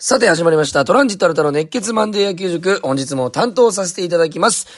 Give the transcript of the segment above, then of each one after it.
さて始まりました。トランジット新たの熱血マンデー野球塾。本日も担当させていただきます。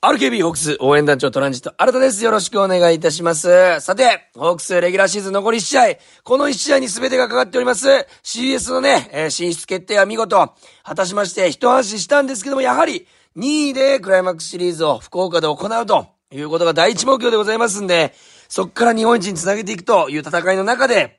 RKB ホークス応援団長トランジット新たです。よろしくお願いいたします。さて、ホークスレギュラーシーズン残り1試合。この1試合に全てがかかっております。CS のね、えー進出決定は見事、果たしまして一安心したんですけども、やはり2位でクライマックスシリーズを福岡で行うということが第一目標でございますんで、そっから日本一につなげていくという戦いの中で、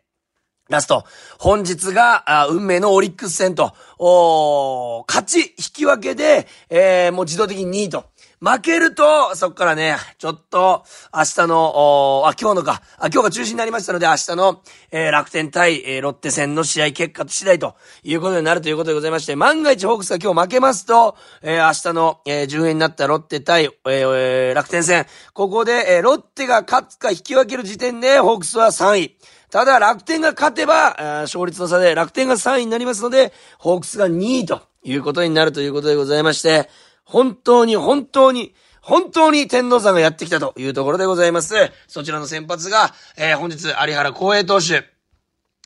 ラスト。本日が、運命のオリックス戦と、お勝ち、引き分けで、えーもう自動的に2位と。負けると、そっからね、ちょっと、明日の、おあ、今日のか、あ、今日が中止になりましたので、明日の、えー楽天対、えーロッテ戦の試合結果次第ということになるということでございまして、万が一ホークスが今日負けますと、えー明日の、えー順位になったロッテ対、えー楽天戦、ここで、えーロッテが勝つか引き分ける時点で、ホークスは3位。ただ、楽天が勝てば、勝率の差で楽天が3位になりますので、ホークスが2位ということになるということでございまして、本当に本当に、本当に天皇さんがやってきたというところでございます。そちらの先発が、えー本日、有原光栄投手。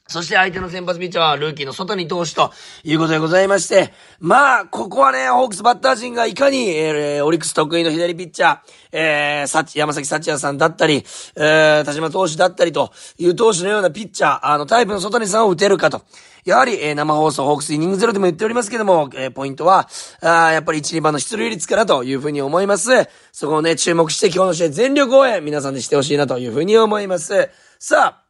そして相手の先発ピッチャーはルーキーの外に投手ということでございまして、まあ、ここはね、ホークスバッター陣がいかに、えーオリックス得意の左ピッチャー、えー、サチ、山崎幸也さんだったり、えー、田島投手だったりという投手のようなピッチャー、あの、タイプの外にさんを打てるかと。やはり、えー生放送、ホークスイニングゼロでも言っておりますけども、えーポイントは、あやっぱり1、2番の出塁率からというふうに思います。そこをね、注目して今日の試合全力応援、皆さんでしてほしいなというふうに思います。さあ、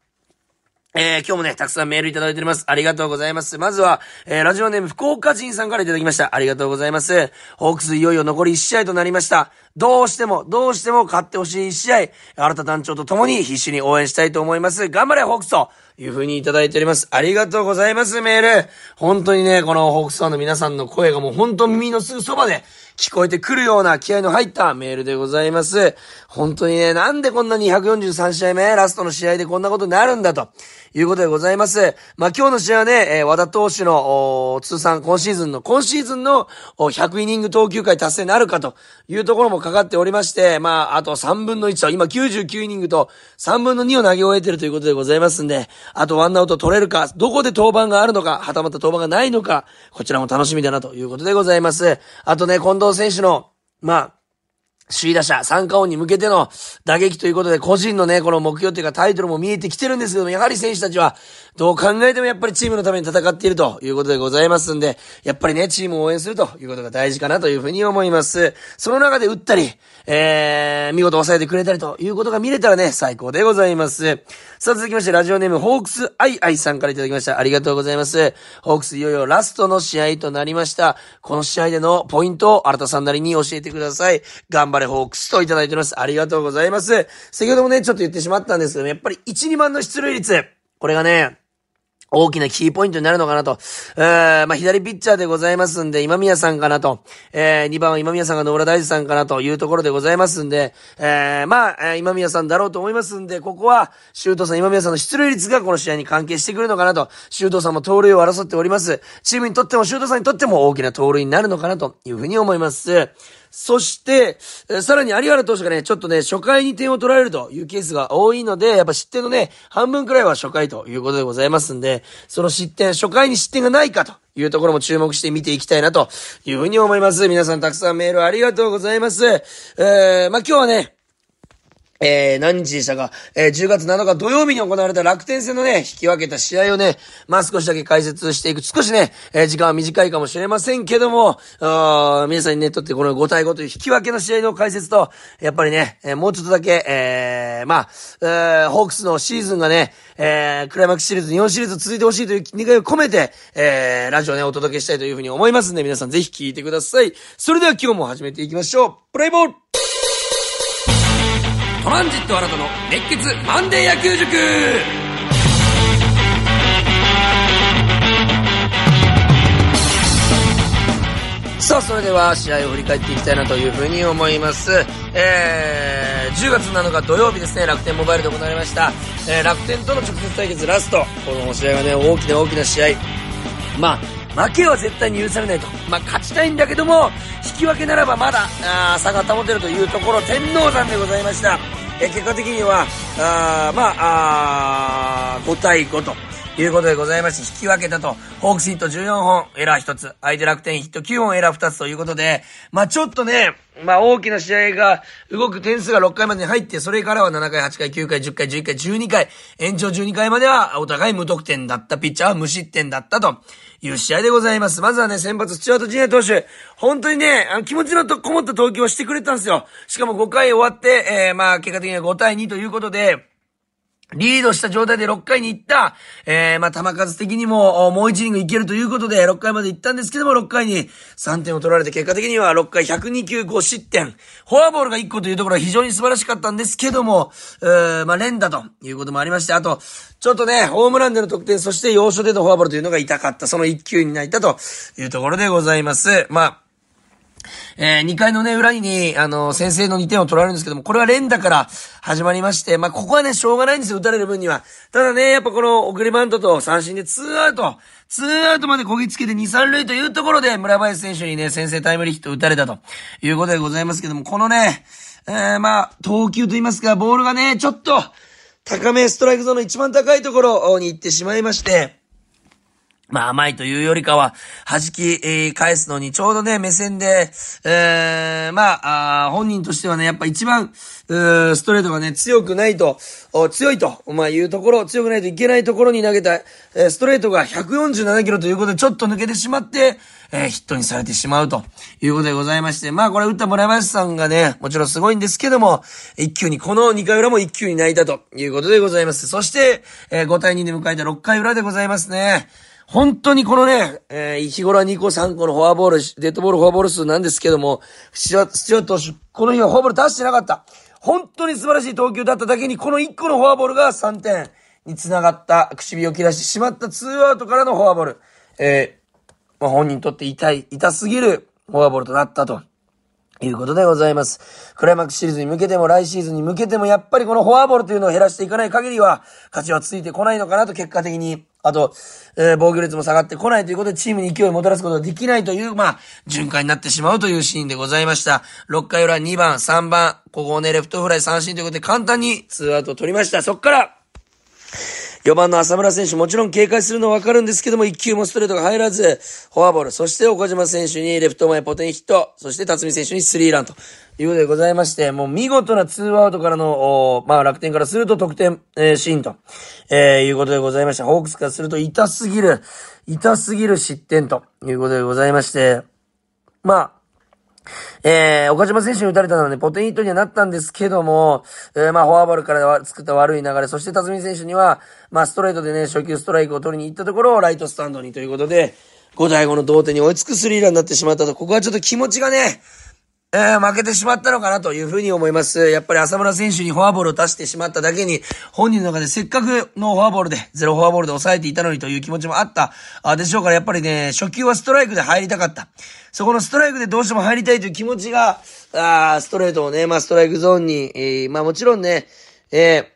えー、今日もね、たくさんメールいただいております。ありがとうございます。まずは、えー、ラジオネーム福岡人さんからいただきました。ありがとうございます。ホークスいよいよ残り1試合となりました。どうしても、どうしても勝ってほしい1試合、新田団長と共に必死に応援したいと思います。頑張れ、ホークスという風にいただいております。ありがとうございます、メール。本当にね、このホークスファンの皆さんの声がもう本当耳のすぐそばで聞こえてくるような気合の入ったメールでございます。本当にね、なんでこんな243試合目、ラストの試合でこんなことになるんだと。いうことでございます。まあ、今日の試合はね、えー和田投手の、通算今シーズンの、今シーズンの100イニング投球回達成なるかというところもかかっておりまして、まあ、あと3分の1と、今99イニングと3分の2を投げ終えてるということでございますんで、あとワンアウト取れるか、どこで登板があるのか、はたまた登板がないのか、こちらも楽しみだなということでございます。あとね、近藤選手の、まあ、首位打者、三冠王に向けての打撃ということで、個人のね、この目標というかタイトルも見えてきてるんですけども、やはり選手たちは、どう考えてもやっぱりチームのために戦っているということでございますんで、やっぱりね、チームを応援するということが大事かなというふうに思います。その中で打ったり、えー、見事抑えてくれたりということが見れたらね、最高でございます。さあ続きまして、ラジオネーム、ホークスアイアイさんからいただきました。ありがとうございます。ホークスいよいよラストの試合となりました。この試合でのポイントを新田さんなりに教えてください。頑張れホークスといただいております。ありがとうございます。先ほどもね、ちょっと言ってしまったんですけども、やっぱり1、2番の出塁率。これがね、大きなキーポイントになるのかなと。えー、まあ、左ピッチャーでございますんで、今宮さんかなと。えー、2番は今宮さんが野村大地さんかなというところでございますんで、えー、まあ、今宮さんだろうと思いますんで、ここは、周東さん、今宮さんの出塁率がこの試合に関係してくるのかなと。周東さんも盗塁を争っております。チームにとっても、周東さんにとっても大きな盗塁になるのかなというふうに思います。そして、さらに有原投手がね、ちょっとね、初回に点を取られるというケースが多いので、やっぱ失点のね、半分くらいは初回ということでございますんで、その失点、初回に失点がないかというところも注目して見ていきたいなというふうに思います。皆さんたくさんメールありがとうございます。えー、まあ、今日はね、えー、何日でしたか、えー、10月7日土曜日に行われた楽天戦のね、引き分けた試合をね、まあ、少しだけ解説していく。少しね、えー時間は短いかもしれませんけども、あ皆さんにね、とってこの5対5という引き分けの試合の解説と、やっぱりね、えーもうちょっとだけ、えー、まあ、えー、ホークスのシーズンがね、えー、クライマックスシリーズ、日本シリーズ続いてほしいという願いを込めて、えー、ラジオね、お届けしたいというふうに思いますんで、皆さんぜひ聞いてください。それでは今日も始めていきましょう。プレイボールトランジット新たの熱血マンデー野球塾さあ、それでは試合を振り返っていきたいなというふうに思います。えー、10月7日土曜日ですね、楽天モバイルで行われました。えー、楽天との直接対決ラスト。この試合はね、大きな大きな試合。まあ、負けは絶対に許されないと。まあ、勝ちたいんだけども、引き分けならばまだ、あ差が保てるというところ、天王山でございました。え結果的には、あまあ、あ5対5ということでございまして、引き分けたと、ホークスヒット14本、エラー1つ、相手楽天ヒット9本、エラー2つということで、まあちょっとね、まあ大きな試合が動く点数が6回までに入って、それからは7回、8回、9回、10回、11回、12回、延長12回まではお互い無得点だったピッチャーは無失点だったという試合でございます。まずはね、先発、チュアートジネ投手、本当にね、あの気持ちのとこもった投球をしてくれたんですよ。しかも5回終わって、えー、まあ結果的には5対2ということで、リードした状態で6回に行った、えー、まあ、球数的にも、もう1イニングいけるということで、6回まで行ったんですけども、6回に3点を取られて、結果的には6回102球5失点。フォアボールが1個というところは非常に素晴らしかったんですけども、えー、まあ、連打ということもありまして、あと、ちょっとね、ホームランでの得点、そして要所でのフォアボールというのが痛かった、その1球に泣いたというところでございます。まあ、えー、2回のね、裏に、あの、先制の2点を取られるんですけども、これは連打から始まりまして、まあ、ここはね、しょうがないんですよ、打たれる分には。ただね、やっぱこの送りバントと三振で2アウト、2アウトまでこぎつけて2、3塁というところで、村林選手にね、先制タイムリーヒット打たれたということでございますけども、このね、えー、まあ、投球と言いますか、ボールがね、ちょっと、高めストライクゾーンの一番高いところに行ってしまいまして、まあ甘いというよりかは、弾き、返すのにちょうどね、目線で、えー、まあ、あ本人としてはね、やっぱ一番、ストレートがね、強くないと、強いと、まあいうところ、強くないといけないところに投げた、え、ストレートが147キロということでちょっと抜けてしまって、えー、ヒットにされてしまうということでございまして、まあこれ打った村林さんがね、もちろんすごいんですけども、一球に、この2回裏も一球に泣いたということでございます。そして、えー、5対2で迎えた6回裏でございますね。本当にこのね、えー、日頃は2個3個のフォアボール、デッドボールフォアボール数なんですけども、土屋投手、この日はフォアボール出してなかった。本当に素晴らしい投球だっただけに、この1個のフォアボールが3点に繋がった、唇を切らしてしまった2アウトからのフォアボール。えー、まあ、本人にとって痛い、痛すぎるフォアボールとなったと。いうことでございます。クライマックスシリーズに向けても来シーズンに向けてもやっぱりこのフォアボールというのを減らしていかない限りは価値はついてこないのかなと結果的にあと、えー、防御率も下がってこないということで、チームに勢いをもたらすことができないという、まあ、循環になってしまうというシーンでございました。6回裏2番、3番、ここをね、レフトフライ三振ということで簡単に2アウトを取りました。そっから、4番の浅村選手、もちろん警戒するのはわかるんですけども、1球もストレートが入らず、フォアボール、そして岡島選手にレフト前ポテンヒット、そして辰巳選手にスリーランということでございまして、もう見事な2アウトからの、まあ楽天からすると得点、えー、シーンと、えー、いうことでございました。ホークスからすると痛すぎる、痛すぎる失点ということでございまして、まあ、えー、岡島選手に打たれたのはね、ポテンヒットにはなったんですけども、えー、まあ、フォアボールから作った悪い流れ、そして辰巳選手には、まあ、ストレートでね、初級ストライクを取りに行ったところをライトスタンドにということで、5対5の同点に追いつくスリーランになってしまったと、ここはちょっと気持ちがね、えー、負けてしまったのかなというふうに思います。やっぱり浅村選手にフォアボールを出してしまっただけに、本人の中でせっかくのフォアボールで、ゼロフォアボールで抑えていたのにという気持ちもあった、あでしょうから、やっぱりね、初球はストライクで入りたかった。そこのストライクでどうしても入りたいという気持ちが、あストレートをね、まあストライクゾーンに、えー、まあもちろんね、えー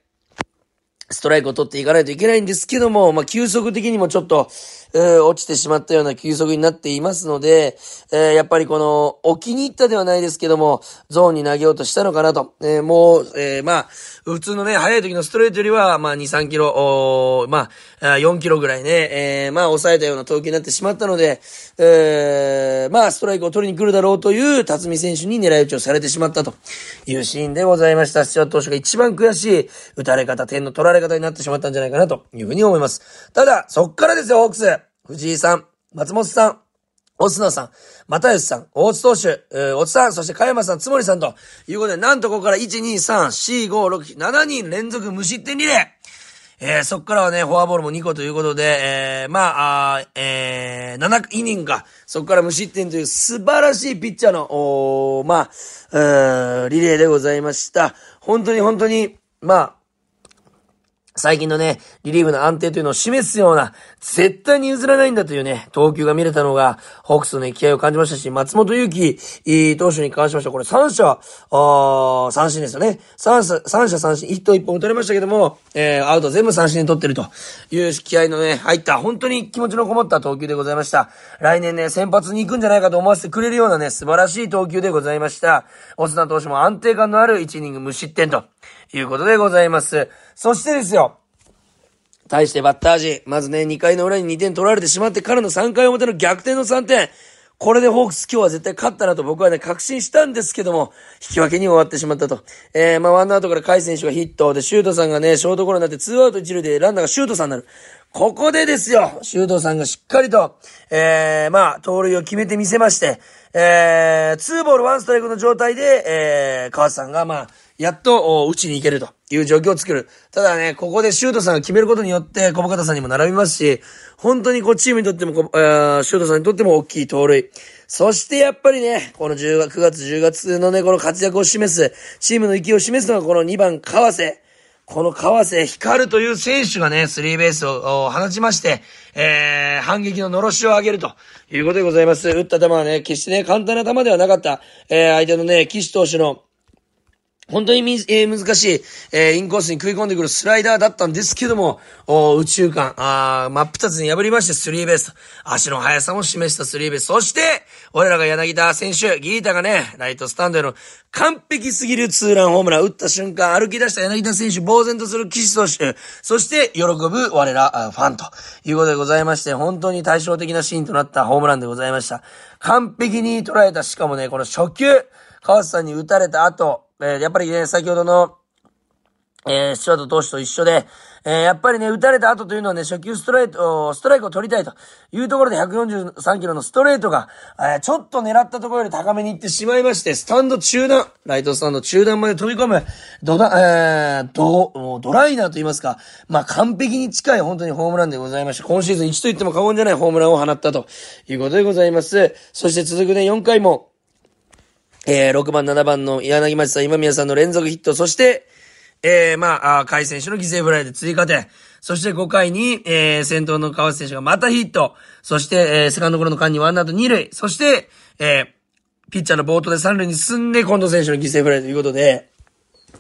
ストライクを取っていかないといけないんですけども、まあ、球速的にもちょっと、えー、落ちてしまったような球速になっていますので、えー、やっぱりこの、お気に入ったではないですけども、ゾーンに投げようとしたのかなと。えー、もう、えまあ、普通のね、速い時のストレートよりは、まあ、2、3キロ、おまあ、4キロぐらいね、えまあ、抑えたような投球になってしまったので、えまあ、ストライクを取りに来るだろうという、辰巳選手に狙い撃ちをされてしまったというシーンでございました。スチュワ投手が一番悔しい、打たれ方、点の取られ方になってしまったんじゃないかなというふうに思います。ただ、そっからですよ、ホークス。藤井さん、松本さん、オスナさん、又吉さん、大津投手、えー、大津さん、そして加山さん、つもりさんということで、なんとここから1、2、3、4、5、6、7人連続無失点リレー。えー、そっからはね、フォアボールも2個ということで、えー、まあ、あえー、7イニングか、そっから無失点という素晴らしいピッチャーの、おーまあ、えー、リレーでございました。本当に本当に、まあ、最近のね、リリーフの安定というのを示すような、絶対に譲らないんだというね、投球が見れたのが、ホークスのね、気合を感じましたし、松本祐希、投手に関しましては、これ3者、あ三振ですよね。3者、三者三振、ヒット1本打たれましたけども、えー、アウト全部三振に取ってるという気合のね、入った、本当に気持ちのこもった投球でございました。来年ね、先発に行くんじゃないかと思わせてくれるようなね、素晴らしい投球でございました。オスナ投手も安定感のある1イニング無失点ということでございます。そしてですよ、対してバッター陣、まずね、2回の裏に2点取られてしまってからの3回表の逆転の3点。これでホークス今日は絶対勝ったなと僕はね、確信したんですけども、引き分けに終わってしまったと。えー、まあワンアウトから甲斐選手がヒットで、シュートさんがね、ショートゴロになってツーアウト一塁でランナーがシュートさんになる。ここでですよ、シュートさんがしっかりと、えー、まあ、盗塁を決めてみせまして、えー、ツーボールワンストライクの状態で、えー、川瀬さんが、まあ、やっと、打ちに行けるという状況を作る。ただね、ここでシュートさんが決めることによって、小深田さんにも並びますし、本当にこうチームにとっても、えー、シュートさんにとっても大きい盗塁。そしてやっぱりね、この10月、9月、10月のね、この活躍を示す、チームの勢いを示すのがこの2番、川瀬。この川瀬光という選手がね、スリーベースを放ちまして、えー、反撃の呪しを上げるということでございます。打った球はね、決してね、簡単な球ではなかった、えー、相手のね、岸投手の本当にみ、えー、難しい、えー、インコースに食い込んでくるスライダーだったんですけども、お宇宙間、あ真っ二つに破りましてスリーベース。足の速さも示したスリーベース。そして、俺らが柳田選手、ギータがね、ライトスタンドへの完璧すぎるツーランホームラン打った瞬間、歩き出した柳田選手、呆然とする岸投手、そして喜ぶ我らファンということでございまして、本当に対照的なシーンとなったホームランでございました。完璧に捉えた、しかもね、この初球、川瀬さんに打たれた後、えー、やっぱりね、先ほどの、えー、スチュワート投手と一緒で、えー、やっぱりね、打たれた後というのはね、初球ストレート、ストライクを取りたいというところで143キロのストレートが、えー、ちょっと狙ったところより高めに行ってしまいまして、スタンド中段、ライトスタンド中段まで飛び込む、ドダ、えー、ド、ドライナーと言いますか、まあ、完璧に近い本当にホームランでございました。今シーズン1と言っても過言じゃないホームランを放ったということでございます。そして続くね、4回も、えー、6番、7番の柳町さん、今宮さんの連続ヒット、そして、えー、まあ、海選手の犠牲フライで追加点。そして5回に、えー、先頭の川瀬選手がまたヒット。そして、えー、セカンドゴロの間にワンアウト2塁。そして、えー、ピッチャーの冒頭で3塁に進んで、近藤選手の犠牲フライということで、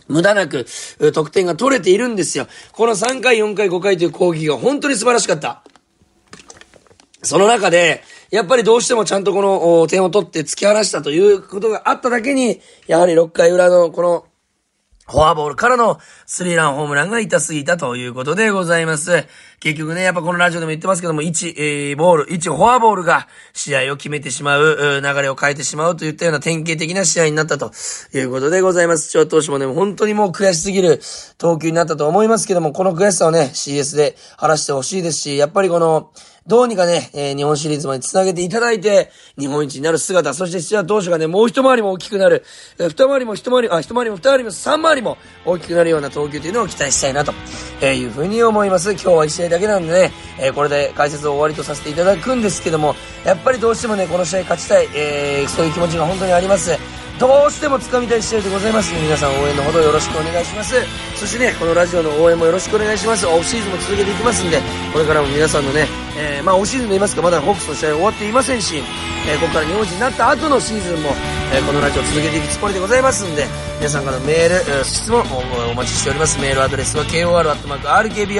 無駄なく、得点が取れているんですよ。この3回、4回、5回という攻撃が本当に素晴らしかった。その中で、やっぱりどうしてもちゃんとこの点を取って突き放したということがあっただけに、やはり6回裏のこのフォアボールからのスリーランホームランが痛すぎたということでございます。結局ね、やっぱこのラジオでも言ってますけども、1、えー、ボール、1フォアボールが試合を決めてしまう、流れを変えてしまうといったような典型的な試合になったということでございます。長投手もね、本当にもう悔しすぎる投球になったと思いますけども、この悔しさをね、CS で晴らしてほしいですし、やっぱりこの、どうにかね、えー、日本シリーズまで繋げていただいて、日本一になる姿、そして土屋投手がね、もう一回りも大きくなる、えー、二回りも一回り、あ、一回りも二回りも三回りも大きくなるような投球というのを期待したいなと、えー、いうふうに思います。今日は一試合だけなんでね、えー、これで解説を終わりとさせていただくんですけども、やっぱりどうしてもね、この試合勝ちたい、えー、そういう気持ちが本当にあります。どうしても掴みたい試合でございますので、皆さん応援のほどよろしくお願いします。そしてね、このラジオの応援もよろしくお願いします。オフシーズンも続けていきますんで、これからも皆さんのね、えー、まあオシーズンと言いますか、まだホークスの試合終わっていませんし、えー、ここから日本一になった後のシーズンも、えー、このラジオを続けていくつもりでございますんで、皆さんからメール、えー、質問お待ちしております。メールアドレスは kor.rkbr.jp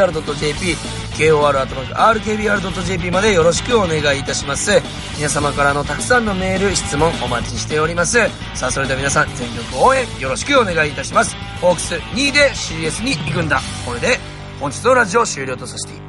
kor.rkbr.jp までよろしくお願いいたします。皆様からのたくさんのメール、質問お待ちしております。さあ、それでは皆さん、全力応援よろしくお願いいたします。ホークス2位で CS に行くんだ。これで、本日のラジオ終了とさせて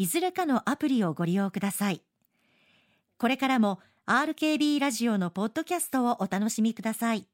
いずれかのアプリをご利用ください。これからも RKB ラジオのポッドキャストをお楽しみください。